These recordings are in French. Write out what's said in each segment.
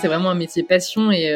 C'est vraiment un métier passion et,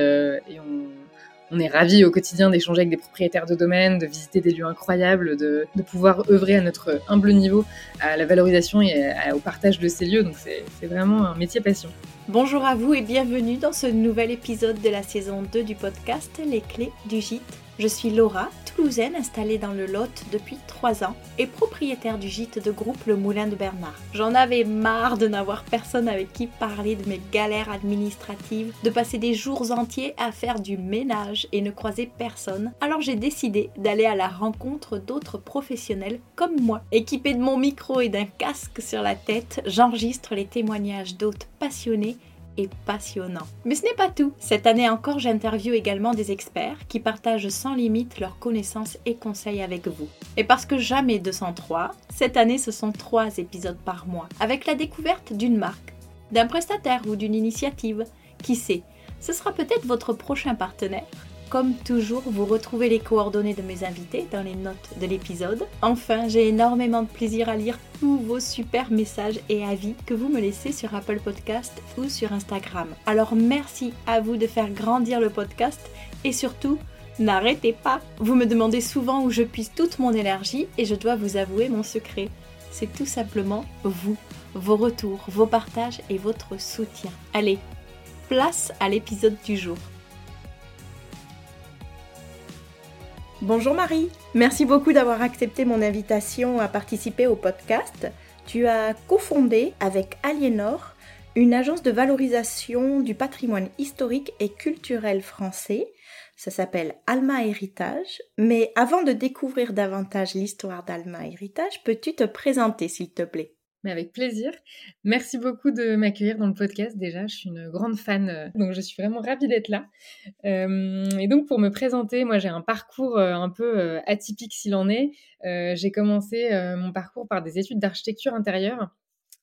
on, on est ravis au quotidien d'échanger avec des propriétaires de domaines, de visiter des lieux incroyables, de, pouvoir œuvrer à notre humble niveau à la valorisation et au partage de ces lieux. Donc c'est vraiment un métier passion. Bonjour à vous et bienvenue dans ce nouvel épisode de la saison 2 du podcast Les clés du gîte. Je suis Laura, toulousaine installée dans le Lot depuis 3 ans et propriétaire du gîte de groupe Le Moulin de Bernard. J'en avais marre de n'avoir personne avec qui parler de mes galères administratives, de passer des jours entiers à faire du ménage et ne croiser personne. Alors j'ai décidé d'aller à la rencontre d'autres professionnels comme moi. Équipée de mon micro et d'un casque sur la tête, j'enregistre les témoignages d'hôtes passionnés et passionnant. Mais ce n'est pas tout. Cette année encore, j'interviewe également des experts qui partagent sans limite leurs connaissances et conseils avec vous. Et parce que jamais 203, cette année ce sont trois épisodes par mois, avec la découverte d'une marque, d'un prestataire ou d'une initiative. Qui sait, ce sera peut-être votre prochain partenaire comme toujours, vous retrouvez les coordonnées de mes invités dans les notes de l'épisode. Enfin, j'ai énormément de plaisir à lire tous vos super messages et avis que vous me laissez sur Apple Podcast ou sur Instagram. Alors merci à vous de faire grandir le podcast et surtout, n'arrêtez pas. Vous me demandez souvent où je puise toute mon énergie et je dois vous avouer mon secret. C'est tout simplement vous, vos retours, vos partages et votre soutien. Allez, place à l'épisode du jour. Bonjour Marie, merci beaucoup d'avoir accepté mon invitation à participer au podcast. Tu as cofondé avec Aliénor une agence de valorisation du patrimoine historique et culturel français. Ça s'appelle Alma Héritage. Mais avant de découvrir davantage l'histoire d'Alma Héritage, peux-tu te présenter s'il te plaît? Mais avec plaisir. Merci beaucoup de m'accueillir dans le podcast. Déjà, je suis une grande fan, euh, donc je suis vraiment ravie d'être là. Euh, et donc, pour me présenter, moi, j'ai un parcours euh, un peu atypique s'il en est. j'ai commencé mon parcours par des études d'architecture intérieure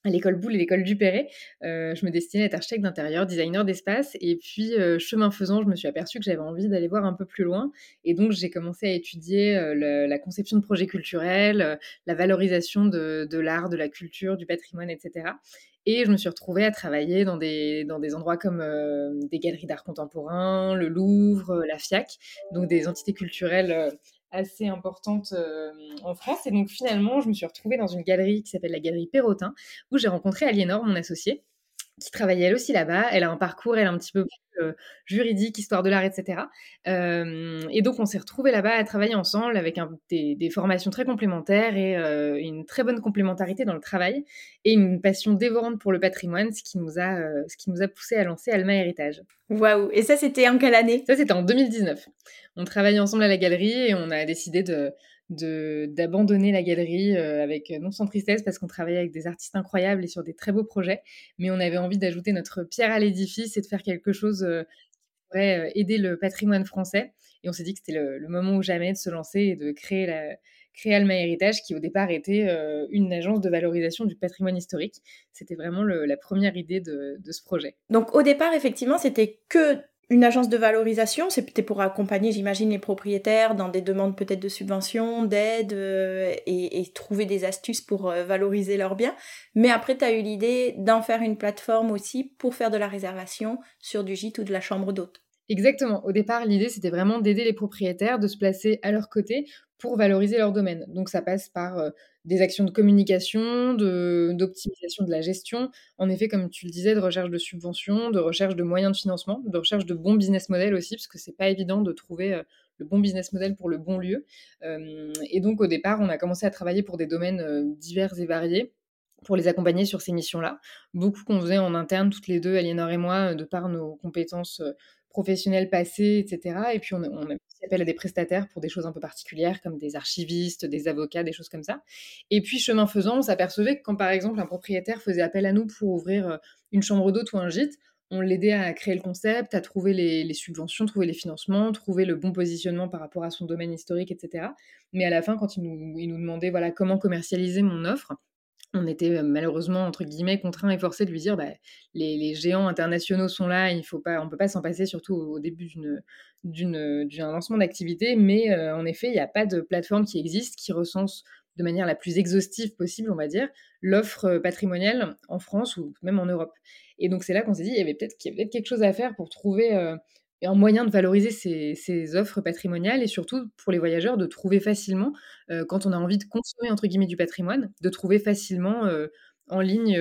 à l'école Boulle et l'école Dupéré. Euh, je me destinais à être architecte d'intérieur, designer d'espace. Et puis, euh, chemin faisant, je me suis aperçue que j'avais envie d'aller voir un peu plus loin. Et donc, j'ai commencé à étudier euh, la conception de projets culturels, la valorisation de, l'art, de la culture, du patrimoine, etc. Et je me suis retrouvée à travailler dans des, dans des endroits comme des galeries d'art contemporain, le Louvre, la FIAC, donc des entités culturelles assez importante euh, en France. Et donc finalement, je me suis retrouvée dans une galerie qui s'appelle la galerie Perrotin, où j'ai rencontré Aliénor, mon associée, qui travaillait elle aussi là-bas. Elle a un parcours, elle, un petit peu plus euh, juridique, histoire de l'art, etc. Euh, et donc, on s'est retrouvés là-bas à travailler ensemble avec des, formations très complémentaires et euh, une très bonne complémentarité dans le travail et une passion dévorante pour le patrimoine, ce qui nous a, ce qui nous a poussé à lancer Alma Héritage. Waouh Et ça, c'était en quelle année? Ça, c'était en 2019. On travaillait ensemble à la galerie et on a décidé de d'abandonner la galerie euh, avec euh, non sans tristesse parce qu'on travaillait avec des artistes incroyables et sur des très beaux projets, mais on avait envie d'ajouter notre pierre à l'édifice et de faire quelque chose euh, qui pourrait aider le patrimoine français. Et on s'est dit que c'était le, moment ou jamais de se lancer et de créer la, créer Alma Héritage, qui au départ était une agence de valorisation du patrimoine historique. C'était vraiment la première idée de, de, ce projet. Donc au départ, effectivement, c'était que une agence de valorisation, c'était pour accompagner, j'imagine, les propriétaires dans des demandes peut-être de subventions, d'aide euh, et, trouver des astuces pour euh, valoriser leurs biens. Mais après, tu as eu l'idée d'en faire une plateforme aussi pour faire de la réservation sur du gîte ou de la chambre d'hôte. Exactement. Au départ, l'idée, c'était vraiment d'aider les propriétaires, de se placer à leur côté pour valoriser leur domaine. Donc, ça passe par euh, des actions de communication, d'optimisation de, la gestion. En effet, comme tu le disais, de recherche de subventions, de recherche de moyens de financement, de recherche de bons business models aussi, parce que c'est pas évident de trouver euh, le bon business model pour le bon lieu. Euh, et donc, au départ, on a commencé à travailler pour des domaines divers et variés pour les accompagner sur ces missions-là. Beaucoup qu'on faisait en interne, toutes les deux, Aliénor et moi, de par nos compétences professionnels passés, etc. Et puis on, a appel à des prestataires pour des choses un peu particulières, comme des archivistes, des avocats, des choses comme ça. Et puis chemin faisant, on s'apercevait que quand par exemple un propriétaire faisait appel à nous pour ouvrir euh, une chambre d'hôte ou un gîte, on l'aidait à créer le concept, à trouver les, subventions, trouver les financements, trouver le bon positionnement par rapport à son domaine historique, etc. Mais à la fin, quand il nous, il nous demandait voilà comment commercialiser mon offre, on était malheureusement entre guillemets contraints et forcés de lui dire bah, les, géants internationaux sont là, il faut pas, on peut pas s'en passer, surtout au début d'un lancement d'activité. Mais en effet, il n'y a pas de plateforme qui existe qui recense de manière la plus exhaustive possible, on va dire, l'offre patrimoniale en France ou même en Europe. Et donc c'est là qu'on s'est dit, il y avait peut-être y avait quelque chose à faire pour trouver un moyen de valoriser ces, offres patrimoniales et surtout pour les voyageurs de trouver facilement, quand on a envie de consommer entre guillemets du patrimoine, de trouver facilement en ligne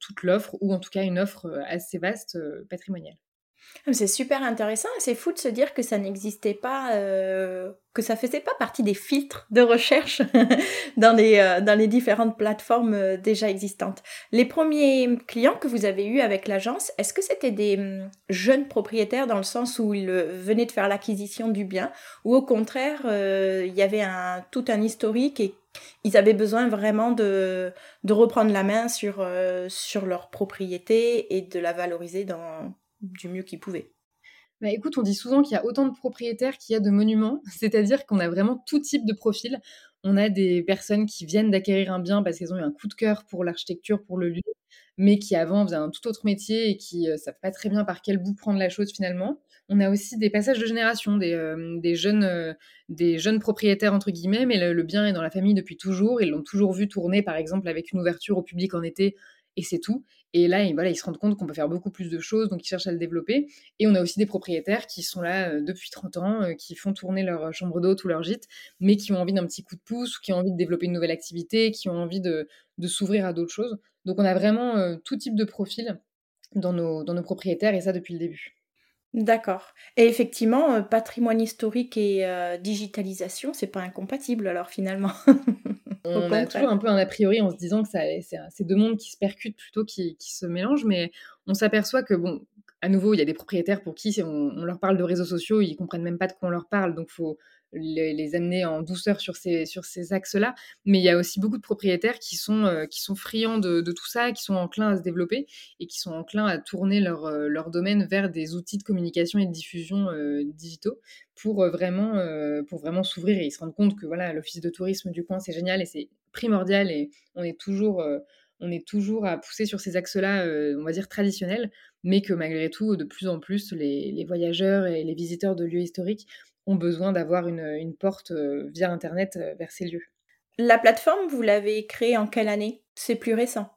toute l'offre ou en tout cas une offre assez vaste patrimoniale. Ah, c'est super intéressant c'est fou de se dire que ça n'existait pas, euh, que ça faisait pas partie des filtres de recherche dans, les, euh, dans les différentes plateformes euh, déjà existantes. Les premiers clients que vous avez eus avec l'agence, est-ce que c'était des hum, jeunes propriétaires dans le sens où ils venaient de faire l'acquisition du bien ou au contraire, il y avait un, tout un historique et ils avaient besoin vraiment de, de reprendre la main sur, sur leur propriété et de la valoriser dans du mieux qu'ils pouvaient. Bah écoute, on dit souvent qu'il y a autant de propriétaires qu'il y a de monuments, c'est-à-dire qu'on a vraiment tout type de profil. On a des personnes qui viennent d'acquérir un bien parce qu'elles ont eu un coup de cœur pour l'architecture, pour le lieu, mais qui avant faisaient un tout autre métier et qui ne euh, savent pas très bien par quel bout prendre la chose finalement. On a aussi des passages de génération, des, euh, jeunes, euh, des jeunes propriétaires entre guillemets, mais le, le, bien est dans la famille depuis toujours. Ils l'ont toujours vu tourner, par exemple, avec une ouverture au public en été et c'est tout. Et là, ils, se rendent compte qu'on peut faire beaucoup plus de choses, donc ils cherchent à le développer. Et on a aussi des propriétaires qui sont là euh, depuis 30 ans, euh, qui font tourner leur euh, chambre d'hôte ou leur gîte, mais qui ont envie d'un petit coup de pouce, ou qui ont envie de développer une nouvelle activité, qui ont envie de, s'ouvrir à d'autres choses. Donc on a vraiment tout type de profil dans nos, dans nos propriétaires, et ça depuis le début. D'accord. Et effectivement, patrimoine historique et digitalisation, c'est pas incompatible alors finalement. On a toujours un peu un a priori en se disant que c'est deux mondes qui se percutent plutôt qui, qui se mélangent, mais on s'aperçoit que, bon, à nouveau, il y a des propriétaires pour qui on, on, leur parle de réseaux sociaux, ils comprennent même pas de quoi on leur parle, donc faut les, amener en douceur sur ces, sur ces axes-là. Mais il y a aussi beaucoup de propriétaires qui sont, euh, qui sont friands de, tout ça, qui sont enclins à se développer et qui sont enclins à tourner leur, euh, leur domaine vers des outils de communication et de diffusion euh, digitaux pour vraiment, vraiment s'ouvrir et ils se rendent compte que voilà, l'office de tourisme du coin, c'est génial et c'est primordial et on est toujours on est toujours à pousser sur ces axes-là, on va dire traditionnels, mais que malgré tout, de plus en plus, les, les, voyageurs et les visiteurs de lieux historiques ont besoin d'avoir une, porte euh, via Internet euh, vers ces lieux. La plateforme, vous l'avez créée en quelle année? C'est plus récent.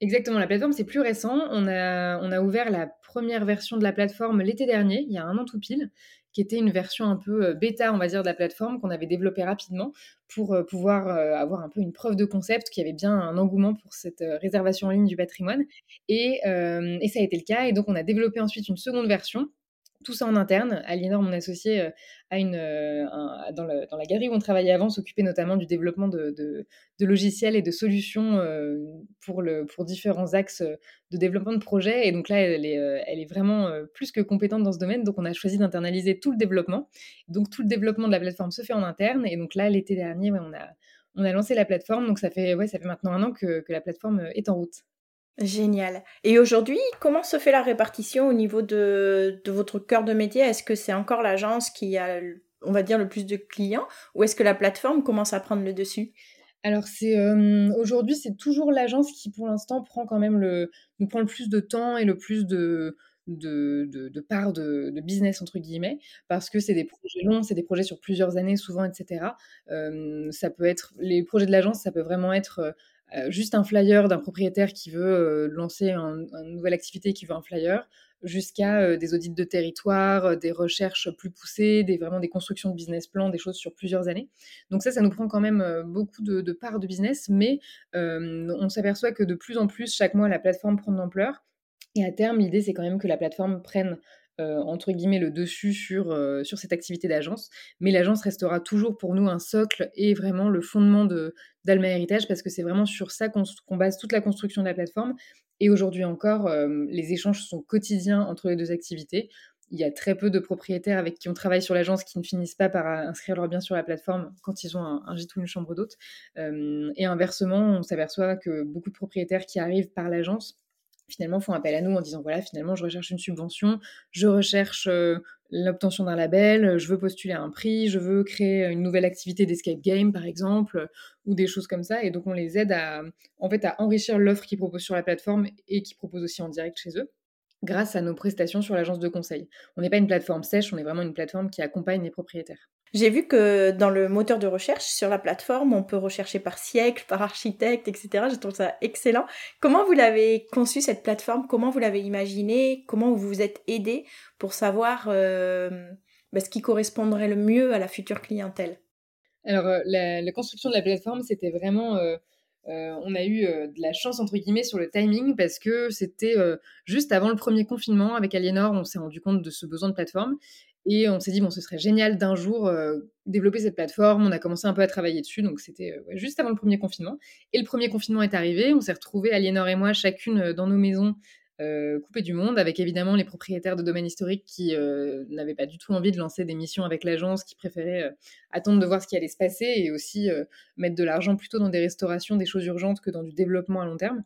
Exactement, la plateforme, c'est plus récent. On a, on a ouvert la première version de la plateforme l'été dernier, il y a un an tout pile, qui était une version un peu euh, bêta, on va dire, de la plateforme qu'on avait développée rapidement pour pouvoir avoir un peu une preuve de concept, qu'il y avait bien un engouement pour cette réservation en ligne du patrimoine. Et, et, ça a été le cas. Et donc, on a développé ensuite une seconde version tout ça en interne. Aliénor, mon associé, euh, a une, euh, dans, la galerie où on travaillait avant, s'occupait notamment du développement de, logiciels et de solutions euh, pour, différents axes de développement de projets. Et donc là, elle est, vraiment plus que compétente dans ce domaine. Donc on a choisi d'internaliser tout le développement. Donc tout le développement de la plateforme se fait en interne. Et donc là, l'été dernier, on, a, on a lancé la plateforme. Donc ça fait, ça fait maintenant un an que la plateforme est en route. Génial. Et aujourd'hui, comment se fait la répartition au niveau de, votre cœur de métier? Est-ce que c'est encore l'agence qui a, on va dire, le plus de clients? Ou est-ce que la plateforme commence à prendre le dessus? Alors c'est euh, aujourd'hui c'est toujours l'agence qui pour l'instant prend quand même le nous prend le plus de temps et le plus de de, de, part de, business entre guillemets parce que c'est des projets longs, c'est des projets sur plusieurs années souvent, etc. Euh, ça peut être les projets de l'agence, ça peut vraiment être euh, juste un flyer d'un propriétaire qui veut euh, lancer une nouvelle activité, qui veut un flyer, jusqu'à euh, des audits de territoire, des recherches plus poussées, des, vraiment des constructions de business plan, des choses sur plusieurs années. Donc ça, ça nous prend quand même beaucoup de, de parts de business, mais on s'aperçoit que de plus en plus, chaque mois, la plateforme prend de l'ampleur. Et à terme, l'idée, c'est quand même que la plateforme prenne euh, entre guillemets le dessus sur, euh, sur cette activité d'agence. Mais l'agence restera toujours pour nous un socle et vraiment le fondement d'Alma Héritage parce que c'est vraiment sur ça qu'on base toute la construction de la plateforme. Et aujourd'hui encore, euh, les échanges sont quotidiens entre les deux activités. Il y a très peu de propriétaires avec qui on travaille sur l'agence qui ne finissent pas par inscrire leurs biens sur la plateforme quand ils ont un, un gîte ou une chambre d'hôte. et inversement, on s'aperçoit que beaucoup de propriétaires qui arrivent par l'agence finalement font appel à nous en disant voilà finalement je recherche une subvention, je recherche euh, l'obtention d'un label, je veux postuler un prix, je veux créer une nouvelle activité d'escape game par exemple ou des choses comme ça et donc on les aide à en fait à enrichir l'offre qu'ils proposent sur la plateforme et qu'ils proposent aussi en direct chez eux grâce à nos prestations sur l'agence de conseil. On n'est pas une plateforme sèche, on est vraiment une plateforme qui accompagne les propriétaires. J'ai vu que dans le moteur de recherche sur la plateforme, on peut rechercher par siècle, par architecte, etc. Je trouve ça excellent. Comment vous l'avez conçu cette plateforme? Comment vous l'avez imaginée? Comment vous vous êtes aidé pour savoir euh, bah, ce qui correspondrait le mieux à la future clientèle? Alors, euh, la, construction de la plateforme, c'était vraiment... Euh, on a eu de la chance entre guillemets sur le timing parce que c'était juste avant le premier confinement avec Aliénor, on s'est rendu compte de ce besoin de plateforme et on s'est dit, bon, ce serait génial d'un jour euh, développer cette plateforme. On a commencé un peu à travailler dessus, donc c'était euh, juste avant le premier confinement. Et le premier confinement est arrivé. On s'est retrouvés, Aliénor et moi, chacune euh, dans nos maisons, coupées du monde, avec évidemment les propriétaires de domaines historiques qui n'avaient pas du tout envie de lancer des missions avec l'agence, qui préféraient attendre de voir ce qui allait se passer et aussi mettre de l'argent plutôt dans des restaurations, des choses urgentes que dans du développement à long terme.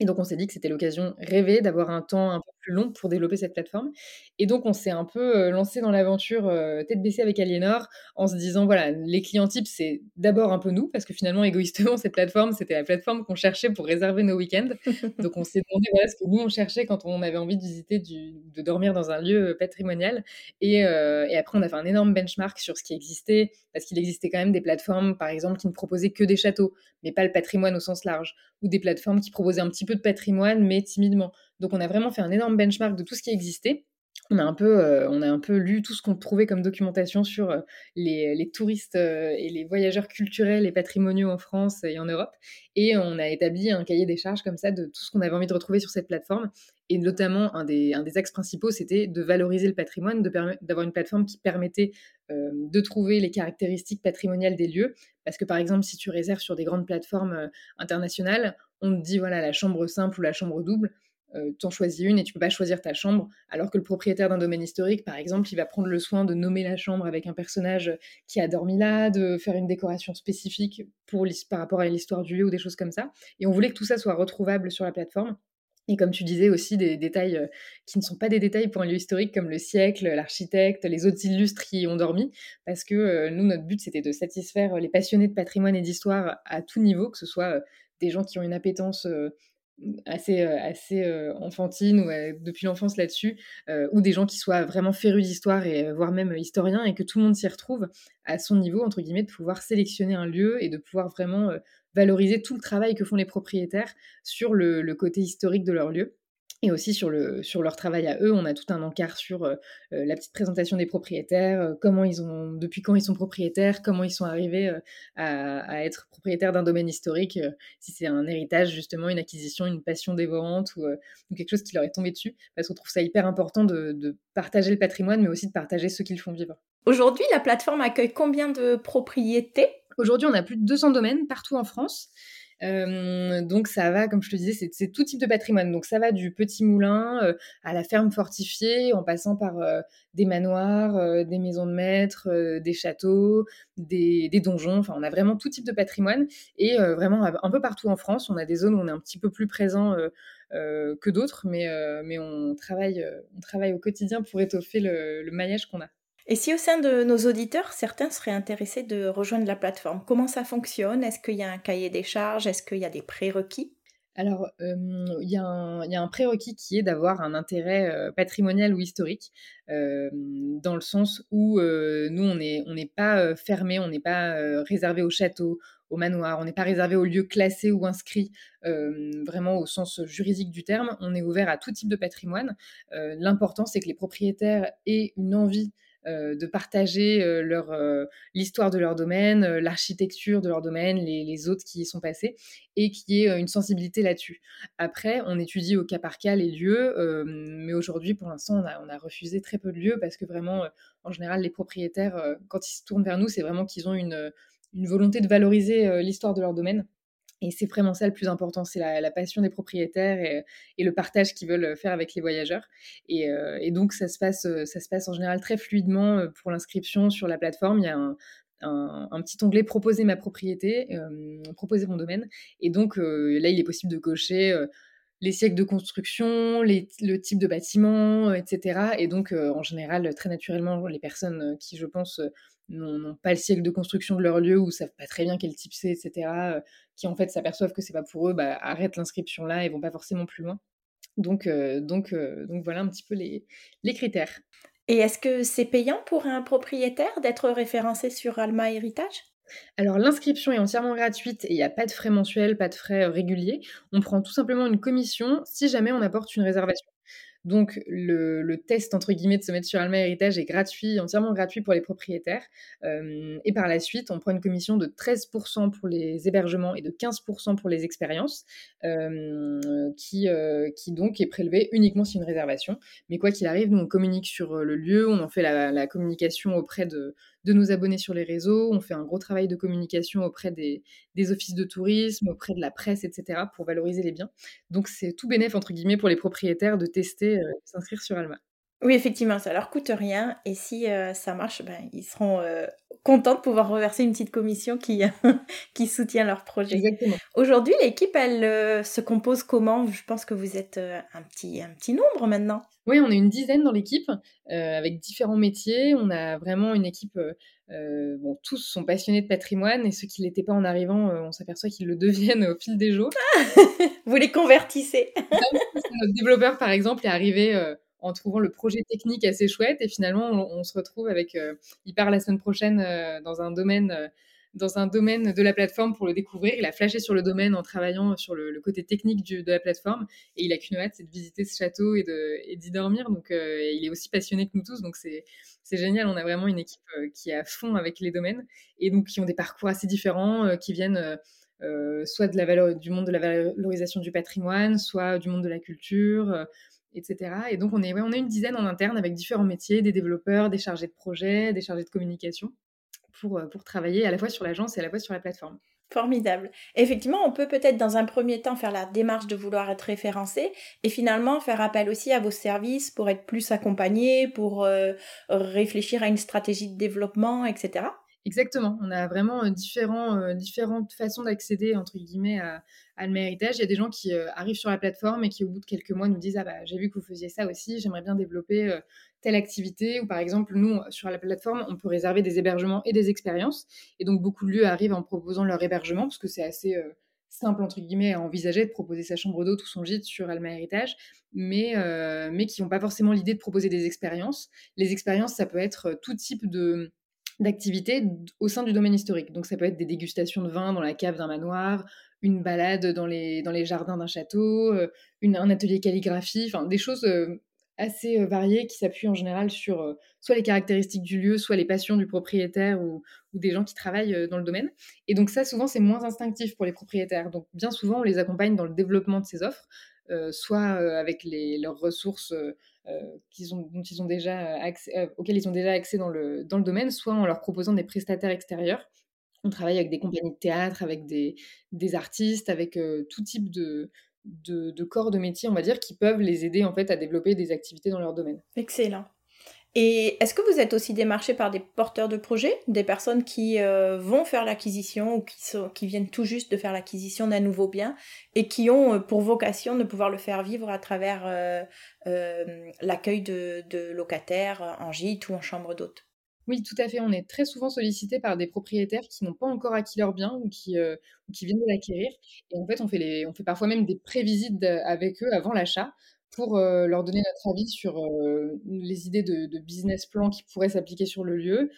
Et donc on s'est dit que c'était l'occasion rêvée d'avoir un temps plus long pour développer cette plateforme. Et donc on s'est un peu lancé dans l'aventure tête baissée avec Aliénor en se disant voilà, les clients types c'est d'abord un peu nous parce que finalement égoïstement cette plateforme c'était la plateforme qu'on cherchait pour réserver nos week-ends. donc on s'est demandé voilà ce que nous on cherchait quand on avait envie de visiter du, de dormir dans un lieu patrimonial. Et, et après on a fait un énorme benchmark sur ce qui existait parce qu'il existait quand même des plateformes par exemple qui ne proposaient que des châteaux mais pas le patrimoine au sens large ou des plateformes qui proposaient un petit peu de patrimoine, mais timidement. Donc on a vraiment fait un énorme benchmark de tout ce qui existait. On a un peu, euh, on a un peu lu tout ce qu'on trouvait comme documentation sur euh, les, touristes euh, et les voyageurs culturels et patrimoniaux en France et en Europe. Et on a établi un cahier des charges comme ça de tout ce qu'on avait envie de retrouver sur cette plateforme. Et notamment, un des, un des axes principaux, c'était de valoriser le patrimoine, d'avoir une plateforme qui permettait de trouver les caractéristiques patrimoniales des lieux. Parce que par exemple, si tu réserves sur des grandes plateformes internationales, on te dit voilà la chambre simple ou la chambre double, euh, t'en choisis une et tu peux pas choisir ta chambre, alors que le propriétaire d'un domaine historique, par exemple, il va prendre le soin de nommer la chambre avec un personnage qui a dormi là, de faire une décoration spécifique pour par rapport à l'histoire du lieu ou des choses comme ça. Et on voulait que tout ça soit retrouvable sur la plateforme. Et comme tu disais aussi, des détails euh, qui ne sont pas des détails pour un lieu historique comme le siècle, l'architecte, les autres illustres qui y ont dormi, parce que euh, nous, notre but, c'était de satisfaire les passionnés de patrimoine et d'histoire à tout niveau, que ce soit des gens qui ont une appétence assez, assez enfantine ou depuis l'enfance là-dessus, ou des gens qui soient vraiment férus d'histoire et voire même historiens et que tout le monde s'y retrouve à son niveau, entre guillemets, de pouvoir sélectionner un lieu et de pouvoir vraiment valoriser tout le travail que font les propriétaires sur le côté historique de leur lieu. Et aussi sur, le, sur leur travail à eux, on a tout un encart sur euh, euh, la petite présentation des propriétaires, euh, comment ils ont, depuis quand ils sont propriétaires, comment ils sont arrivés à, être propriétaires d'un domaine historique, si c'est un héritage justement, une acquisition, une passion dévorante ou, quelque chose qui leur est tombé dessus, parce qu'on trouve ça hyper important de, de partager le patrimoine, mais aussi de partager ceux qui le font vivre. Aujourd'hui, la plateforme accueille combien de propriétés? Aujourd'hui, on a plus de 200 domaines partout en France. Euh, donc ça va, comme je te disais, c'est tout type de patrimoine. Donc ça va du petit moulin euh, à la ferme fortifiée, en passant par euh, des manoirs, des maisons de maître, des châteaux, des, donjons. Enfin, on a vraiment tout type de patrimoine et vraiment un peu partout en France. On a des zones où on est un petit peu plus présent. que d'autres, mais, mais on, travaille, on travaille au quotidien pour étoffer le maillage qu'on a. Et si au sein de nos auditeurs, certains seraient intéressés de rejoindre la plateforme, comment ça fonctionne? Est-ce qu'il y a un cahier des charges? Est-ce qu'il y a des prérequis? Alors, il y, a un prérequis qui est d'avoir un intérêt patrimonial ou historique, dans le sens où nous, on n'est on pas fermé, on n'est pas réservé au château, au manoir, on n'est pas réservé aux lieux classés ou inscrits, vraiment au sens juridique du terme, on est ouvert à tout type de patrimoine. L'important, c'est que les propriétaires aient une envie euh, de partager euh, leur euh, l'histoire de leur domaine, l'architecture de leur domaine, les, autres qui y sont passés, et qui ait une sensibilité là-dessus. Après, on étudie au cas par cas les lieux, mais aujourd'hui, pour l'instant, on a, on a, refusé très peu de lieux parce que vraiment, en général, les propriétaires, quand ils se tournent vers nous, c'est vraiment qu'ils ont une, une volonté de valoriser l'histoire de leur domaine et c'est vraiment ça le plus important, c'est la, passion des propriétaires et, le partage qu'ils veulent faire avec les voyageurs. Et, euh, donc ça se, passe, euh, ça se passe en général très fluidement euh, pour l'inscription sur la plateforme. Il y a un, petit onglet Proposer ma propriété, Proposer mon domaine. Et donc là, il est possible de cocher les siècles de construction, le type de bâtiment, etc. Et donc, en général, très naturellement, les personnes qui, je pense, n'ont pas le siècle de construction de leur lieu ou savent pas très bien quel type c'est, etc., euh, qui en fait s'aperçoivent que c'est pas pour eux, bah, arrêtent l'inscription là et vont pas forcément plus loin. Donc, euh, donc, euh, donc voilà un petit peu les, les critères. Et est-ce que c'est payant pour un propriétaire d'être référencé sur Alma Héritage? Alors l'inscription est entièrement gratuite et il n'y a pas de frais mensuels, pas de frais réguliers. On prend tout simplement une commission si jamais on apporte une réservation. Donc, le, test, entre guillemets, de se mettre sur Alma Héritage est gratuit, entièrement gratuit pour les propriétaires. Euh, et par la suite, on prend une commission de 13% pour les hébergements et de 15% pour les expériences, euh, qui, euh, qui donc est prélevée uniquement sur une réservation. Mais quoi qu'il arrive, nous, on communique sur le lieu, on en fait la communication auprès de, de nos abonnés sur les réseaux. On fait un gros travail de communication auprès des, offices de tourisme, auprès de la presse, etc., pour valoriser les biens. Donc c'est tout bénéf, entre guillemets, pour les propriétaires de tester, euh, s'inscrire sur Alma. Oui, effectivement, ça leur coûte rien. Et si euh, ça marche, ben, ils seront euh, contents de pouvoir reverser une petite commission qui, qui soutient leur projet. Exactement. Aujourd'hui, l'équipe, elle se compose comment? Je pense que vous êtes un, petit, un petit nombre maintenant. Oui, on est une dizaine dans l'équipe, avec différents métiers. On a vraiment une équipe, bon, tous sont passionnés de patrimoine et ceux qui ne l'étaient pas en arrivant, on s'aperçoit qu'ils le deviennent au fil des jours. Vous les convertissez. Notre développeur, par exemple, est arrivé en trouvant le projet technique assez chouette et finalement, on, se retrouve avec, il part la semaine prochaine dans un domaine dans un domaine de la plateforme pour le découvrir. Il a flashé sur le domaine en travaillant sur le, côté technique de la plateforme et il a qu'une hâte, c'est de visiter ce château et d'y dormir. Donc, euh, il est aussi passionné que nous tous. Donc, c'est génial. On a vraiment une équipe euh, qui est à fond avec les domaines et donc qui ont des parcours assez différents, euh, qui viennent soit de la valeur, du monde de la valorisation du patrimoine, soit du monde de la culture. Etc. Et donc, on est, une dizaine en interne avec différents métiers, des développeurs, des chargés de projet, des chargés de communication pour, euh, pour travailler à la fois sur l'agence et à la fois sur la plateforme. Formidable. Effectivement, on peut peut-être dans un premier temps faire la démarche de vouloir être référencé et finalement faire appel aussi à vos services pour être plus accompagné, pour euh, réfléchir à une stratégie de développement, etc. Exactement. On a vraiment euh, différents, différentes façons d'accéder entre guillemets à, à le. Il y a des gens qui arrivent sur la plateforme et qui au bout de quelques mois nous disent ah bah j'ai vu que vous faisiez ça aussi, j'aimerais bien développer telle activité, ou par exemple, nous, sur la plateforme, on peut réserver des hébergements et des expériences. Et donc, beaucoup de lieux arrivent en proposant leur hébergement, parce que c'est assez euh, simple, entre guillemets, à envisager de proposer sa chambre d'hôte ou son gîte sur Alma Héritage, mais, euh, mais qui n'ont pas forcément l'idée de proposer des expériences. Les expériences, ça peut être euh, tout type de d'activités au sein du domaine historique. Donc ça peut être des dégustations de vin dans la cave d'un manoir, une balade dans les, dans les jardins d'un château, une, un atelier calligraphie, enfin des choses assez variés qui s'appuient en général sur soit les caractéristiques du lieu, soit les passions du propriétaire ou, des gens qui travaillent dans le domaine. Et donc ça, souvent, c'est moins instinctif pour les propriétaires. Donc bien souvent, on les accompagne dans le développement de ces offres, soit avec les, leurs ressources qu'ils ont, dont ils ont déjà accès, auxquelles ils ont déjà accès dans le, dans le domaine, soit en leur proposant des prestataires extérieurs. On travaille avec des compagnies de théâtre, avec des, des artistes, avec tout type de, de, corps de métier, on va dire, qui peuvent les aider en fait à développer des activités dans leur domaine. Excellent. Et est-ce que vous êtes aussi démarché par des porteurs de projets, des personnes qui euh, vont faire l'acquisition ou qui, viennent tout juste de faire l'acquisition d'un nouveau bien et qui ont euh, pour vocation de pouvoir le faire vivre à travers euh, l'accueil de, locataires en gîte ou en chambre d'hôte? Oui, tout à fait. On est très souvent sollicité par des propriétaires qui n'ont pas encore acquis leur bien ou qui, viennent de l'acquérir. Et en fait, on fait, on fait parfois même des prévisites avec eux avant l'achat pour euh, leur donner notre avis sur euh, les idées de, business plan qui pourraient s'appliquer sur le lieu,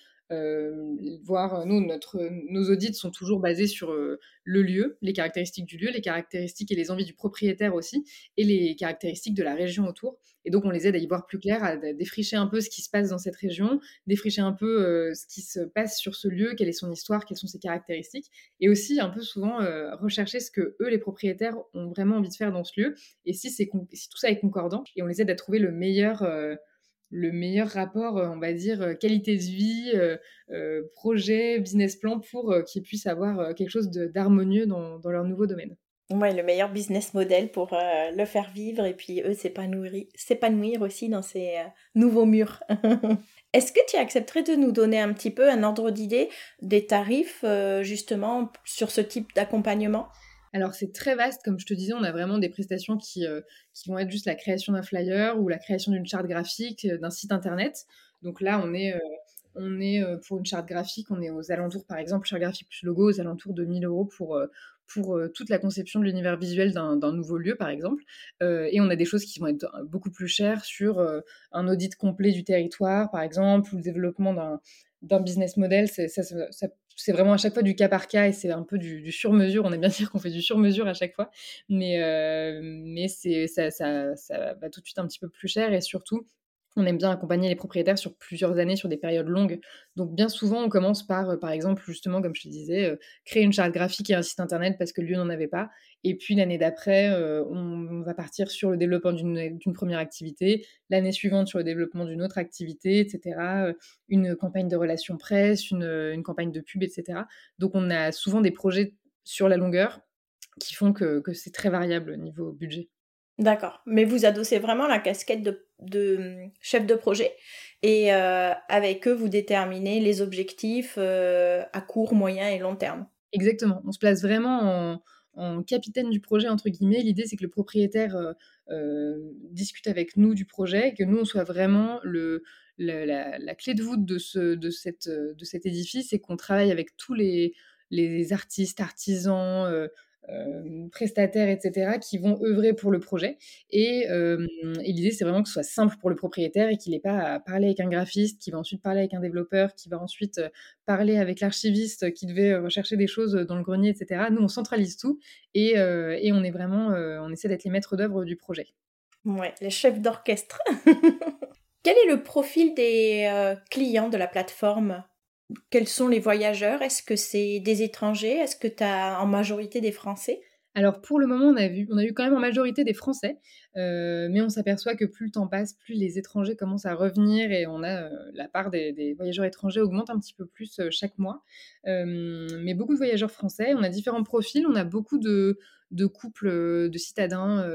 voir, nous, notre, nos audits sont toujours basés sur euh, le lieu, les caractéristiques du lieu, les caractéristiques et les envies du propriétaire aussi, et les caractéristiques de la région autour. Et donc, on les aide à y voir plus clair, à défricher un peu ce qui se passe dans cette région, défricher un peu euh, ce qui se passe sur ce lieu, quelle est son histoire, quelles sont ses caractéristiques, et aussi un peu souvent rechercher ce que eux, les propriétaires, ont vraiment envie de faire dans ce lieu, et si, c'est si tout ça est concordant, et on les aide à trouver le meilleur le meilleur rapport, euh, on va dire, euh, qualité de vie, euh, projet, business plan pour qu'ils puissent avoir quelque chose d'harmonieux dans, leur nouveau domaine. Ouais, le meilleur business model pour le faire vivre et puis eux s'épanouir aussi dans ces nouveaux murs. Est-ce que tu accepterais de nous donner un petit peu un ordre d'idée des tarifs justement sur ce type d'accompagnement? Alors c'est très vaste, comme je te disais, on a vraiment des prestations qui, euh, qui vont être juste la création d'un flyer ou la création d'une charte graphique, euh, d'un site internet. Donc là, on est, euh, on est pour une charte graphique, on est aux alentours, par exemple, charte graphique plus logo, aux alentours de 1000 euros pour pour toute la conception de l'univers visuel d'un nouveau lieu, par exemple. et on a des choses qui vont être beaucoup plus chères sur un audit complet du territoire, par exemple, ou le développement d'un business model. C'est vraiment à chaque fois du cas par cas et c'est un peu du, sur-mesure. On aime bien dire qu'on fait du sur-mesure à chaque fois, mais, mais ça, ça, ça va tout de suite un petit peu plus cher et surtout, on aime bien accompagner les propriétaires sur plusieurs années, sur des périodes longues. Donc bien souvent, on commence par, euh, par exemple, justement, comme je te disais, euh, créer une charte graphique et un site internet parce que lieu n'en avait pas. Et puis l'année d'après, euh, on, va partir sur le développement d'une première activité, l'année suivante sur le développement d'une autre activité, etc. Une campagne de relations presse, une, une, campagne de pub, etc. Donc on a souvent des projets sur la longueur qui font que, que c'est très variable au niveau budget. D'accord. Mais vous adossez vraiment la casquette de, hum, chef de projet et euh, avec eux, vous déterminez les objectifs euh, à court, moyen et long terme. Exactement. On se place vraiment en, capitaine du projet, entre guillemets. L'idée, c'est que le propriétaire euh, discute avec nous du projet, que nous, on soit vraiment le, la, clé de voûte de, ce, de, cette, de cet édifice et qu'on travaille avec tous les, les artistes, artisans, euh, prestataires, etc., qui vont œuvrer pour le projet. Euh, et, l'idée, c'est vraiment que ce soit simple pour le propriétaire et qu'il n'ait pas à parler avec un graphiste, qui va ensuite parler avec un développeur, qui va ensuite euh, parler avec l'archiviste qui devait rechercher des choses dans le grenier, etc. Nous, on centralise tout et, et on est vraiment, on essaie d'être les maîtres d'œuvre du projet. Ouais, les chefs d'orchestre. Quel est le profil des clients de la plateforme? Quels sont les voyageurs? Est-ce que c'est des étrangers? Est-ce que tu as en majorité des Français? Alors pour le moment, on a, vu, on a eu quand même en majorité des Français, euh, mais on s'aperçoit que plus le temps passe, plus les étrangers commencent à revenir et on a euh, la part des, voyageurs étrangers augmente un petit peu plus euh, chaque mois. mais beaucoup de voyageurs français, on a différents profils, on a beaucoup de, de couples de citadins,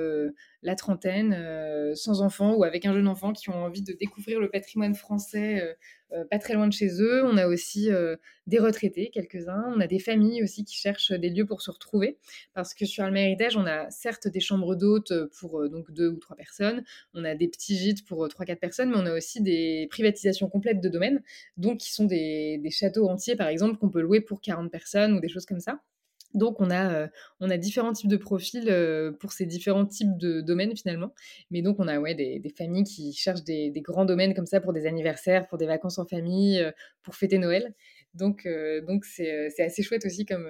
la trentaine, sans enfants ou avec un jeune enfant qui ont envie de découvrir le patrimoine français pas très loin de chez eux. On a aussi des retraités, quelques-uns. On a des familles aussi qui cherchent des lieux pour se retrouver. Parce que sur Alma Héritage, on a certes des chambres d'hôtes pour donc deux ou trois personnes. On a des petits gîtes pour trois, quatre personnes, mais on a aussi des privatisations complètes de domaines, donc qui sont des, des châteaux entiers, par exemple, qu'on peut louer pour 40 personnes ou des choses comme ça. Donc on a, on a différents types de profils pour ces différents types de domaines finalement. Mais donc on a ouais, des, familles qui cherchent des, grands domaines comme ça pour des anniversaires, pour des vacances en famille, pour fêter Noël. Donc donc c'est assez chouette aussi comme,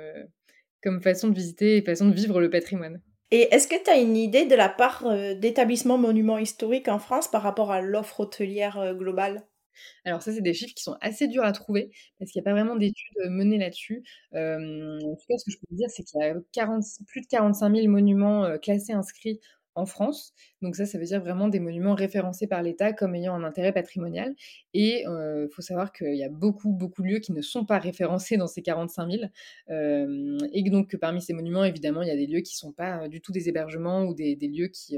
comme façon de visiter et façon de vivre le patrimoine. Et est-ce que tu as une idée de la part d'établissements monuments historiques en France par rapport à l'offre hôtelière globale? Alors ça, c'est des chiffres qui sont assez durs à trouver parce qu'il n'y a pas vraiment d'études menées là-dessus. en tout cas, ce que je peux dire, c'est qu'il y a plus de 45 000 monuments classés inscrits en France. Donc ça, ça veut dire vraiment des monuments référencés par l'État comme ayant un intérêt patrimonial. Et il faut savoir qu'il y a beaucoup, beaucoup de lieux qui ne sont pas référencés dans ces 45 000. Euh, et donc que parmi ces monuments, évidemment, il y a des lieux qui ne sont pas du tout des hébergements ou des, lieux qui,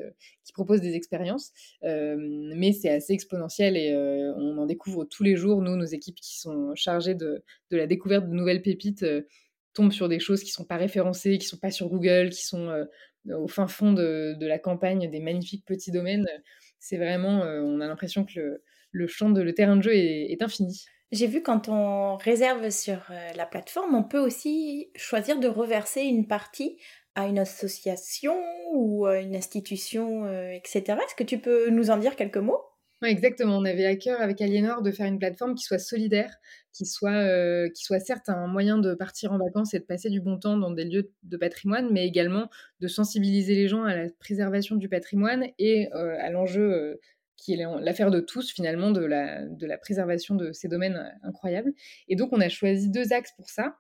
proposent des expériences. mais c'est assez exponentiel et on en découvre tous les jours. Nous, nos équipes qui sont chargées de la découverte de nouvelles pépites tombent sur des choses qui ne sont pas référencées, qui ne sont pas sur Google, qui sont au fin fond de, la campagne, des magnifiques petits domaines. C'est vraiment, euh, on a l'impression que le, champ de le terrain de jeu est, infini. J'ai vu quand on réserve sur euh, la plateforme, on peut aussi choisir de reverser une partie à une association ou à une institution, euh, etc. Est-ce que tu peux nous en dire quelques mots? Exactement. On avait à cœur avec Aliénor de faire une plateforme qui soit solidaire, qui soit, euh, qui soit certes un moyen de partir en vacances et de passer du bon temps dans des lieux de patrimoine, mais également de sensibiliser les gens à la préservation du patrimoine et euh, à l'enjeu euh, qui est l'affaire de tous finalement de la, de la préservation de ces domaines incroyables. Et donc on a choisi deux axes pour ça.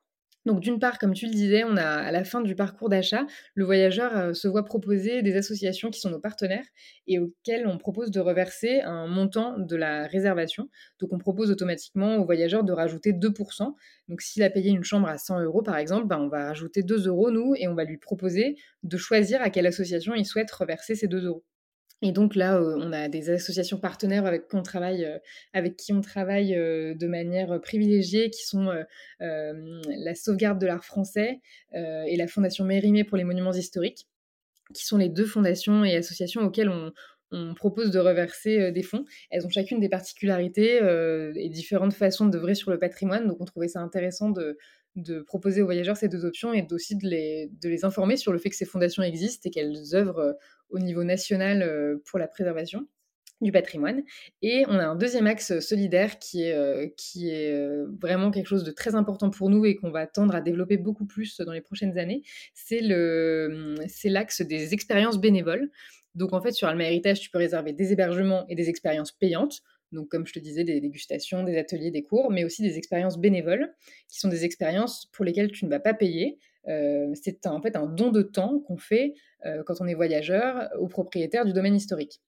Donc d'une part, comme tu le disais, on a à la fin du parcours d'achat, le voyageur euh, se voit proposer des associations qui sont nos partenaires et auxquelles on propose de reverser un montant de la réservation. Donc on propose automatiquement au voyageur de rajouter 2%. Donc s'il a payé une chambre à 100 euros par exemple, ben, on va rajouter 2 euros nous et on va lui proposer de choisir à quelle association il souhaite reverser ces 2 euros. Et donc là, on a des associations partenaires avec qui on travaille, de manière privilégiée, qui sont la sauvegarde de l'art français et la Fondation Mérimée pour les monuments historiques, qui sont les deux fondations et associations auxquelles on, propose de reverser des fonds. Elles ont chacune des particularités et différentes façons d'œuvrer sur le patrimoine. Donc, on trouvait ça intéressant de, de proposer aux voyageurs ces deux options et aussi de les, de les informer sur le fait que ces fondations existent et qu'elles œuvrent au niveau national pour la préservation du patrimoine. Et on a un deuxième axe solidaire qui est, euh, qui est euh, vraiment quelque chose de très important pour nous et qu'on va tendre à développer beaucoup plus dans les prochaines années. C'est l'axe des expériences bénévoles. Donc en fait, sur Alma Héritage, tu peux réserver des hébergements et des expériences payantes. Donc comme je te disais, des dégustations, des ateliers, des cours, mais aussi des expériences bénévoles, qui sont des expériences pour lesquelles tu ne vas pas payer. Euh, c'est en fait un don de temps qu'on fait quand on est voyageur au propriétaire du domaine historique.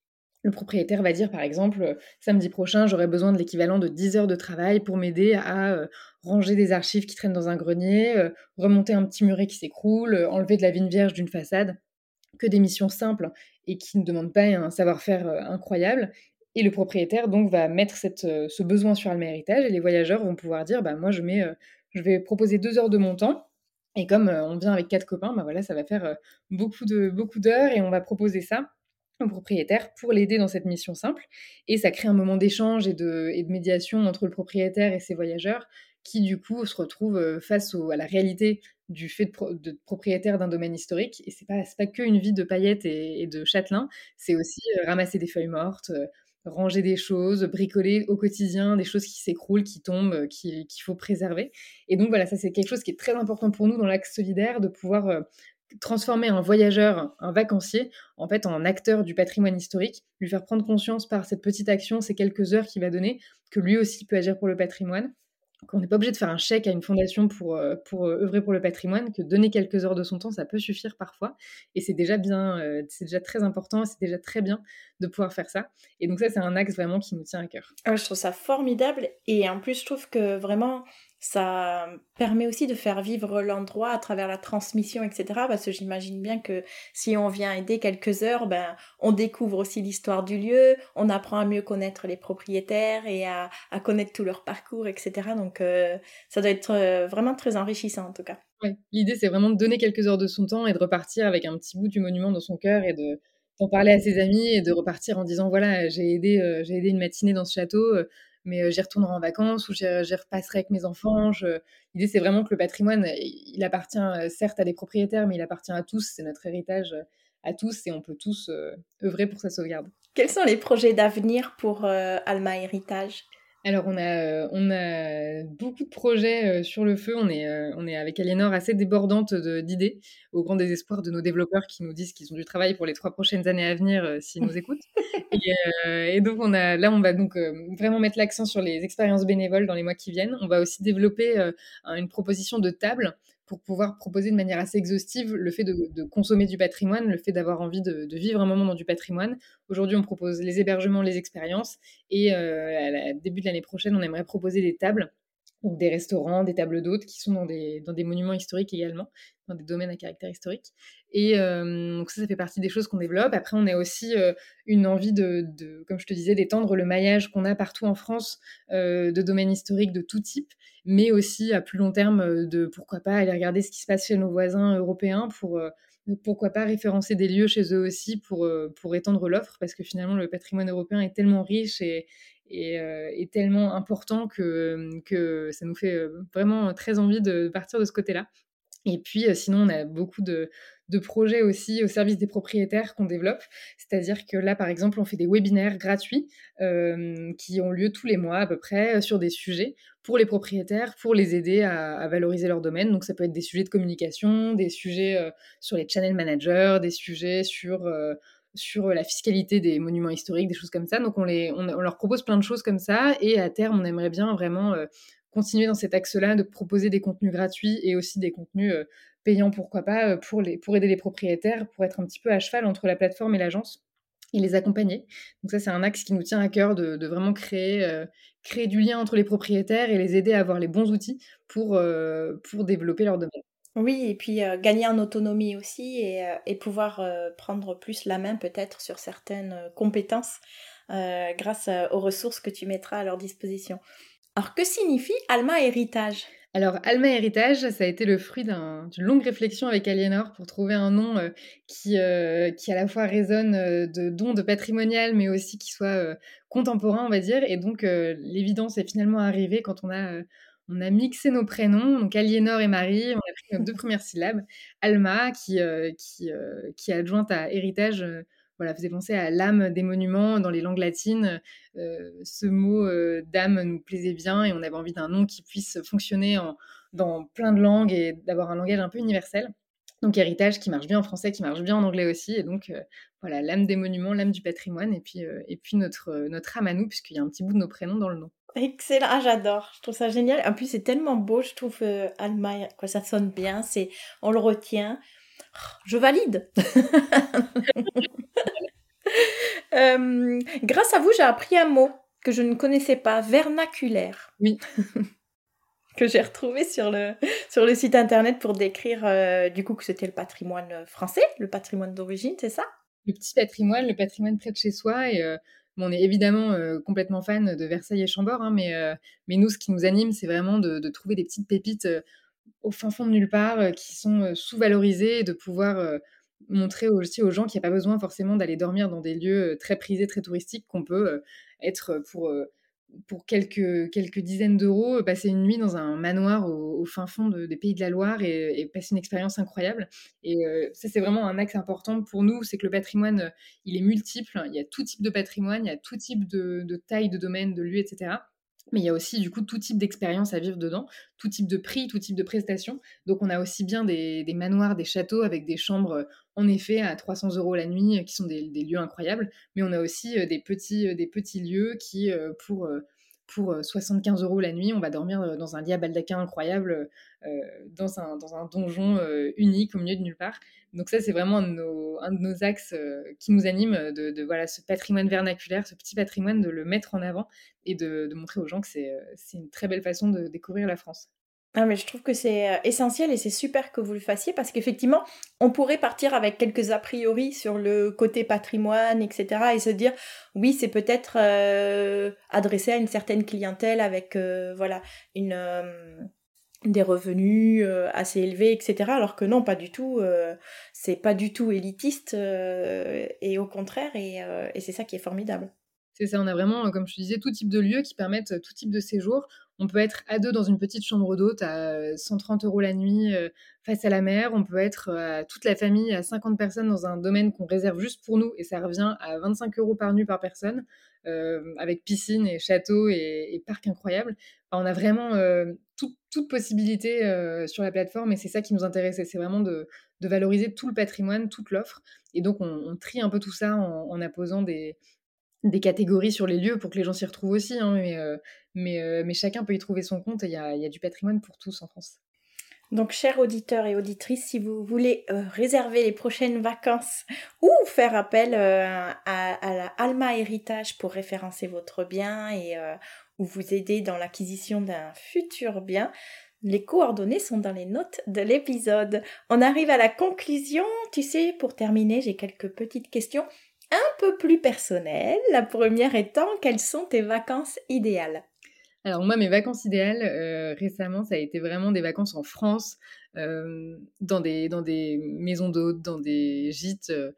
Le propriétaire va dire, par exemple, euh, samedi prochain, j'aurai besoin de l'équivalent de 10 heures de travail pour m'aider à euh, ranger des archives qui traînent dans un grenier, euh, remonter un petit muret qui s'écroule, enlever de la vigne vierge d'une façade. Que des missions simples et qui ne demandent pas un savoir-faire incroyable. Et le propriétaire, donc, va mettre ce besoin sur Alma Héritage et les voyageurs vont pouvoir dire, bah, moi, je, mets, je vais proposer deux heures de mon temps. Et comme on vient avec quatre copains, bah, voilà, ça va faire beaucoup d'heures beaucoup et on va proposer ça au propriétaire pour l'aider dans cette mission simple. Et ça crée un moment d'échange et de, et de, médiation entre le propriétaire et ses voyageurs qui, du coup, se retrouvent euh, face à la réalité du fait de, propriétaire d'un domaine historique. Et c'est pas, pas que une vie de paillettes et, de châtelains, c'est aussi euh, ramasser des feuilles mortes, euh, ranger des choses, bricoler au quotidien des choses qui s'écroulent, qui tombent, qu'il faut préserver. Et donc voilà, ça c'est quelque chose qui est très important pour nous dans l'axe solidaire, de pouvoir transformer un voyageur, un vacancier, en fait, en acteur du patrimoine historique, lui faire prendre conscience par cette petite action, ces quelques heures qu'il va donner, que lui aussi peut agir pour le patrimoine, qu'on n'est pas obligé de faire un chèque à une fondation pour, euh, pour euh, œuvrer pour le patrimoine, que donner quelques heures de son temps, ça peut suffire parfois. Et c'est déjà bien, euh, c'est déjà très important, c'est déjà très bien de pouvoir faire ça. Et donc ça, c'est un axe vraiment qui nous tient à cœur. Ah, je trouve ça formidable. Et en plus, je trouve que vraiment, ça permet aussi de faire vivre l'endroit à travers la transmission, etc. Parce que j'imagine bien que si on vient aider quelques heures, ben, on découvre aussi l'histoire du lieu, on apprend à mieux connaître les propriétaires et à, connaître tout leur parcours, etc. Donc euh, ça doit être euh, vraiment très enrichissant en tout cas. L'idée, c'est vraiment de donner quelques heures de son temps et de repartir avec un petit bout du monument dans son cœur et de d'en parler à ses amis et de repartir en disant voilà j'ai aidé euh, j'ai aidé une matinée dans ce château mais euh, j'y retournerai en vacances ou j'y repasserai avec mes enfants. L'idée, c'est vraiment que le patrimoine, il appartient euh, certes à des propriétaires, mais il appartient à tous. C'est notre héritage euh, à tous et on peut tous œuvrer pour sa sauvegarde. Quels sont les projets d'avenir pour Alma Héritage? Alors, on a, euh, on a beaucoup de projets euh, sur le feu. On est, euh, on est avec Aliénor assez débordante d'idées, au grand désespoir de nos développeurs qui nous disent qu'ils ont du travail pour les trois prochaines années à venir s'ils nous écoutent. Et, donc, on a, là, on va donc vraiment mettre l'accent sur les expériences bénévoles dans les mois qui viennent. On va aussi développer une proposition de table pour pouvoir proposer de manière assez exhaustive le fait de, consommer du patrimoine, le fait d'avoir envie de, vivre un moment dans du patrimoine. Aujourd'hui, on propose les hébergements, les expériences, et euh, à début de l'année prochaine, on aimerait proposer des tables donc des restaurants, des tables d'hôtes qui sont dans des, dans des monuments historiques également, dans des domaines à caractère historique. Et euh, donc ça, ça fait partie des choses qu'on développe. Après, on a aussi euh, une envie de, de, comme je te disais, d'étendre le maillage qu'on a partout en France euh, de domaines historiques de tout type, mais aussi à plus long terme de pourquoi pas aller regarder ce qui se passe chez nos voisins européens pour pourquoi pas référencer des lieux chez eux aussi pour, pour étendre l'offre, parce que finalement le patrimoine européen est tellement riche et, euh, est, tellement important que, que ça nous fait euh, vraiment très envie de partir de ce côté-là. Et puis, euh, sinon, on a beaucoup de, de, projets aussi au service des propriétaires qu'on développe. C'est-à-dire que là, par exemple, on fait des webinaires gratuits qui ont lieu tous les mois à peu près sur des sujets pour les propriétaires, pour les aider à, valoriser leur domaine. Donc, ça peut être des sujets de communication, des sujets sur les channel managers, des sujets sur sur la fiscalité des monuments historiques, des choses comme ça. Donc on, leur propose plein de choses comme ça et à terme, on aimerait bien vraiment euh, continuer dans cet axe-là de proposer des contenus gratuits et aussi des contenus euh, payants, pourquoi pas, euh, pour, les, pour aider les propriétaires, pour être un petit peu à cheval entre la plateforme et l'agence et les accompagner. Donc ça, c'est un axe qui nous tient à cœur de, vraiment créer, créer du lien entre les propriétaires et les aider à avoir les bons outils pour, pour développer leur domaine. Oui, et puis euh, gagner en autonomie aussi et, euh, pouvoir euh, prendre plus la main peut-être sur certaines compétences grâce aux ressources que tu mettras à leur disposition. Alors que signifie Alma Héritage? Alors, Alma Héritage, ça a été le fruit d'une longue réflexion avec Aliénor pour trouver un nom qui, qui à la fois résonne de don de patrimonial, mais aussi qui soit contemporain, on va dire. Et donc, l'évidence est finalement arrivée quand on a, on a mixé nos prénoms, donc Aliénor et Marie. Deux premières syllabes. Alma, qui, qui, qui est adjointe à Héritage voilà, faisait penser à l'âme des monuments dans les langues latines. Euh, ce mot euh, d'âme nous plaisait bien et on avait envie d'un nom qui puisse fonctionner dans plein de langues et d'avoir un langage un peu universel. Donc héritage qui marche bien en français, qui marche bien en anglais aussi. Et donc euh, voilà, l'âme des monuments, l'âme du patrimoine et puis, et puis notre, notre âme à nous, puisqu'il y a un petit bout de nos prénoms dans le nom. Excellent, ah, j'adore, je trouve ça génial. En plus, c'est tellement beau, je trouve Alma, quoi, ça sonne bien, c'est, on le retient. Je valide. Euh, grâce à vous, j'ai appris un mot que je ne connaissais pas, vernaculaire. Oui. que j'ai retrouvé sur le, sur le site internet pour décrire euh, du coup que c'était le patrimoine français, le patrimoine d'origine, c'est ça? Le petit patrimoine, le patrimoine près de chez soi. Et euh, on est évidemment complètement fan de Versailles et Chambord, hein, mais, mais nous, ce qui nous anime, c'est vraiment de, de, trouver des petites pépites au fin fond de nulle part, qui sont sous-valorisées et de pouvoir montrer aussi aux gens qu'il n'y a pas besoin forcément d'aller dormir dans des lieux très prisés, très touristiques, qu'on peut être pour, pour quelques, quelques dizaines d'euros, passer une nuit dans un manoir au, fin fond des Pays de la Loire et, passer une expérience incroyable. Et ça, c'est vraiment un axe important pour nous, c'est que le patrimoine, il est multiple, il y a tout type de patrimoine, il y a tout type de taille, de domaine, de lieu, etc. Mais il y a aussi du coup tout type d'expérience à vivre dedans, tout type de prix, tout type de prestations. Donc on a aussi bien des, manoirs, des châteaux avec des chambres euh, en effet à 300 euros la nuit, euh, qui sont des, lieux incroyables. Mais on a aussi euh, des petits, des petits lieux qui, pour pour 75 euros la nuit, on va dormir dans un lit à baldaquin incroyable, dans, un, dans un donjon unique au milieu de nulle part. Donc ça, c'est vraiment un de nos, un de nos axes qui nous anime, de, voilà, ce patrimoine vernaculaire, ce petit patrimoine, de le mettre en avant et de, de montrer aux gens que c'est une très belle façon de découvrir la France. Ah, mais je trouve que c'est euh, essentiel et c'est super que vous le fassiez parce qu'effectivement, on pourrait partir avec quelques a priori sur le côté patrimoine, etc. et se dire, oui, c'est peut-être euh, adressé à une certaine clientèle avec, euh, voilà, une, des revenus assez élevés, etc. Alors que non, pas du tout. c'est pas du tout élitiste et au contraire, et, et c'est ça qui est formidable. C'est ça, on a vraiment, comme je te disais, tout type de lieux qui permettent tout type de séjour. On peut être à deux dans une petite chambre d'hôte à 130 euros la nuit euh, face à la mer. On peut être euh, toute la famille à 50 personnes dans un domaine qu'on réserve juste pour nous et ça revient à 25 euros par nuit par personne, euh, avec piscine et château et, parc incroyable. on a vraiment toute possibilité sur la plateforme et c'est ça qui nous intéressait. C'est vraiment de, valoriser tout le patrimoine, toute l'offre. Et donc on, trie un peu tout ça en, en des des catégories sur les lieux pour que les gens s'y retrouvent aussi, hein, mais, euh, euh, mais, chacun peut y trouver son compte et il y a, y a, du patrimoine pour tous en France. Donc, chers auditeurs et auditrices, si vous voulez euh, réserver les prochaines vacances ou faire appel à, à, la Alma Héritage pour référencer votre bien et ou vous aider dans l'acquisition d'un futur bien, les coordonnées sont dans les notes de l'épisode. On arrive à la conclusion. Tu sais, pour terminer, j'ai quelques petites questions un peu plus personnel. La première étant, quelles sont tes vacances idéales? Alors moi, mes vacances idéales, euh, récemment, ça a été vraiment des vacances en France, euh, dans, des, dans des maisons d'hôtes, dans des gîtes. Euh,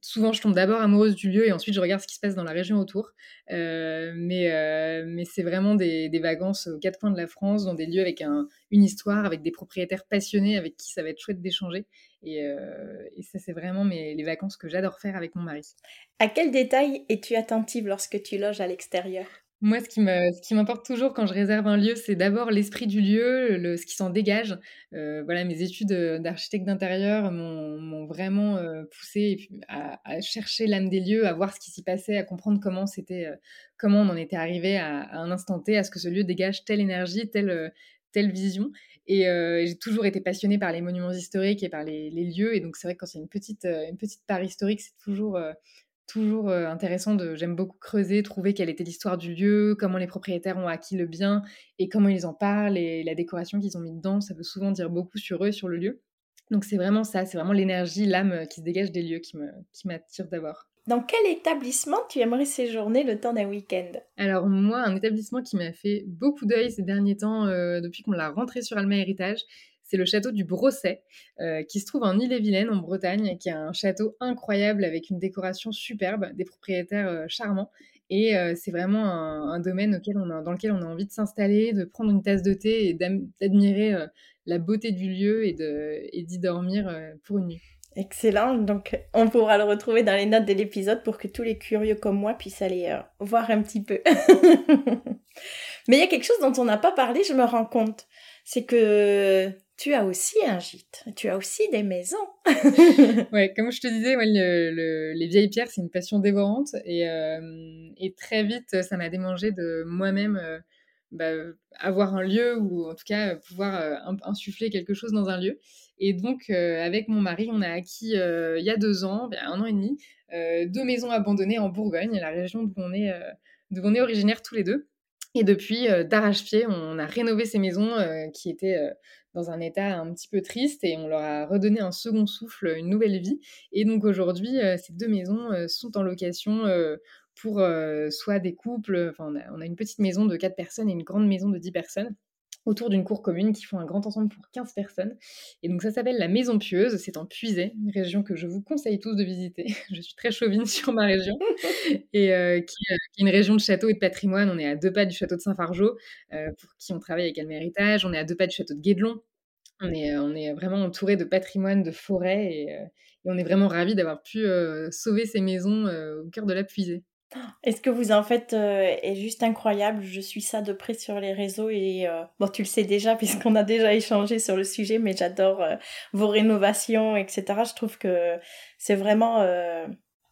souvent, je tombe d'abord amoureuse du lieu et ensuite, je regarde ce qui se passe dans la région autour. mais mais c'est vraiment des, vacances aux quatre coins de la France, dans des lieux avec un, une histoire, avec des propriétaires passionnés, avec qui ça va être chouette d'échanger. Euh, et, ça, c'est vraiment mes, les vacances que j'adore faire avec mon mari. À quel détail es-tu attentive lorsque tu loges à l'extérieur? Moi, ce qui, m'importe toujours quand je réserve un lieu, c'est d'abord l'esprit du lieu, ce qui s'en dégage. Euh, voilà, mes études euh, d'architecte d'intérieur m'ont, vraiment poussé à, chercher l'âme des lieux, à voir ce qui s'y passait, à comprendre comment c'était, comment on en était arrivé à, un instant T, à ce que ce lieu dégage telle énergie, telle, telle vision. Et euh, j'ai toujours été passionnée par les monuments historiques et par les, lieux. Et donc, c'est vrai que quand c'est une petite, euh, une petite part historique, c'est toujours, euh, toujours intéressant. De, j'aime beaucoup creuser, trouver quelle était l'histoire du lieu, comment les propriétaires ont acquis le bien et comment ils en parlent et la décoration qu'ils ont mis dedans. Ça veut souvent dire beaucoup sur eux, sur le lieu. Donc, c'est vraiment ça, c'est vraiment l'énergie, l'âme qui se dégage des lieux qui, me, qui m'attire d'avoir. Dans quel établissement tu aimerais séjourner le temps d'un week-end? Alors moi, un établissement qui m'a fait beaucoup d'œil ces derniers temps, euh, depuis qu'on l'a rentré sur Alma Héritage, c'est le château du Brosset, euh, qui se trouve en Ille-et-Vilaine, en Bretagne, qui est un château incroyable avec une décoration superbe, des propriétaires euh, charmants. Et c'est vraiment un, domaine auquel on dans lequel on a envie de s'installer, de prendre une tasse de thé et d'admirer la beauté du lieu et d'y dormir pour une nuit. Excellent. Donc, on pourra le retrouver dans les notes de l'épisode pour que tous les curieux comme moi puissent aller euh, voir un petit peu. Mais il y a quelque chose dont on n'a pas parlé, je me rends compte. C'est que tu as aussi un gîte. Tu as aussi des maisons. ouais, comme je te disais, les vieilles pierres, c'est une passion dévorante. Et, euh, très vite, ça m'a démangé de moi-même. Euh, bah, avoir un lieu ou en tout cas pouvoir insuffler quelque chose dans un lieu. Et donc, avec mon mari, on a acquis il y a deux ans, ben, un an et demi, deux maisons abandonnées en Bourgogne, la région d'où on est, on est originaire tous les deux. Et depuis, d'arrache-pied, on a rénové ces maisons qui étaient dans un état un petit peu triste et on leur a redonné un second souffle, une nouvelle vie. Et donc aujourd'hui, ces deux maisons sont en location pour soit des couples, enfin on a, une petite maison de 4 personnes et une grande maison de 10 personnes autour d'une cour commune qui font un grand ensemble pour 15 personnes. Et donc ça s'appelle la Maison Pieuse, c'est en Puisay, une région que je vous conseille tous de visiter. je suis très chauvine sur ma région, et qui, est une région de châteaux et de patrimoine. On est à deux pas du château de Saint-Fargeau, pour qui on travaille avec Alme Héritage. On est à deux pas du château de Guédelon. On est, on est vraiment entouré de patrimoine, de forêts, et, et on est vraiment ravis d'avoir pu sauver ces maisons au cœur de la Puisée. Est-ce que vous en faites euh, est juste incroyable? Je suis ça de près sur les réseaux et euh, bon, tu le sais déjà puisqu'on a déjà échangé sur le sujet, mais j'adore euh, vos rénovations, etc. Je trouve que c'est vraiment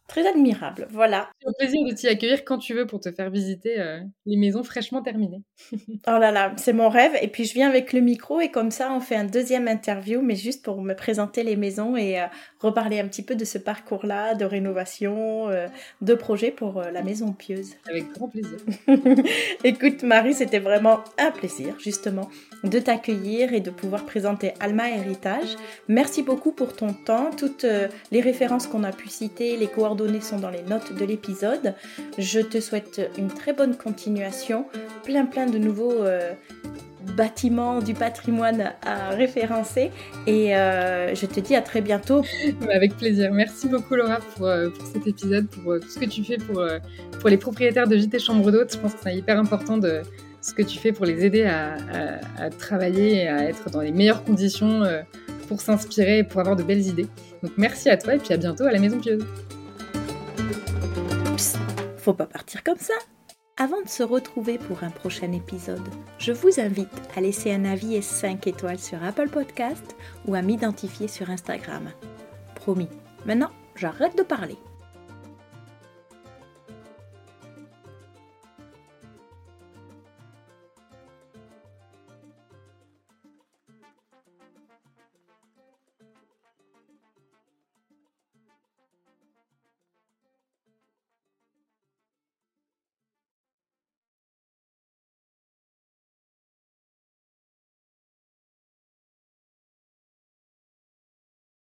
Très admirable, voilà. C'est un plaisir de t'y accueillir quand tu veux pour te faire visiter euh, les maisons fraîchement terminées. oh là là, c'est mon rêve. Et puis je viens avec le micro et comme ça on fait un deuxième interview, mais juste pour me présenter les maisons et euh, reparler un petit peu de ce parcours-là, de rénovation, euh, de projet pour la maison pieuse. Avec grand plaisir. Écoute Marie, c'était vraiment un plaisir justement de t'accueillir et de pouvoir présenter Alma Héritage. Merci beaucoup pour ton temps, toutes les références qu'on a pu citer, les coordonnées données sont dans les notes de l'épisode. Je te souhaite une très bonne continuation, plein plein de nouveaux euh, bâtiments du patrimoine à référencer et euh, je te dis à très bientôt. Avec plaisir. Merci beaucoup Laura pour, euh, cet épisode, pour tout ce que tu fais pour, pour les propriétaires de JT Chambre d'Hôte. Je pense que c'est hyper important de ce que tu fais pour les aider à, à travailler et à être dans les meilleures conditions pour s'inspirer et pour avoir de belles idées. Donc merci à toi et puis à bientôt à la Maison Pieuse faut pas partir comme ça. Avant de se retrouver pour un prochain épisode, je vous invite à laisser un avis et 5 étoiles sur Apple Podcast ou à m'identifier sur Instagram. Promis, maintenant j'arrête de parler.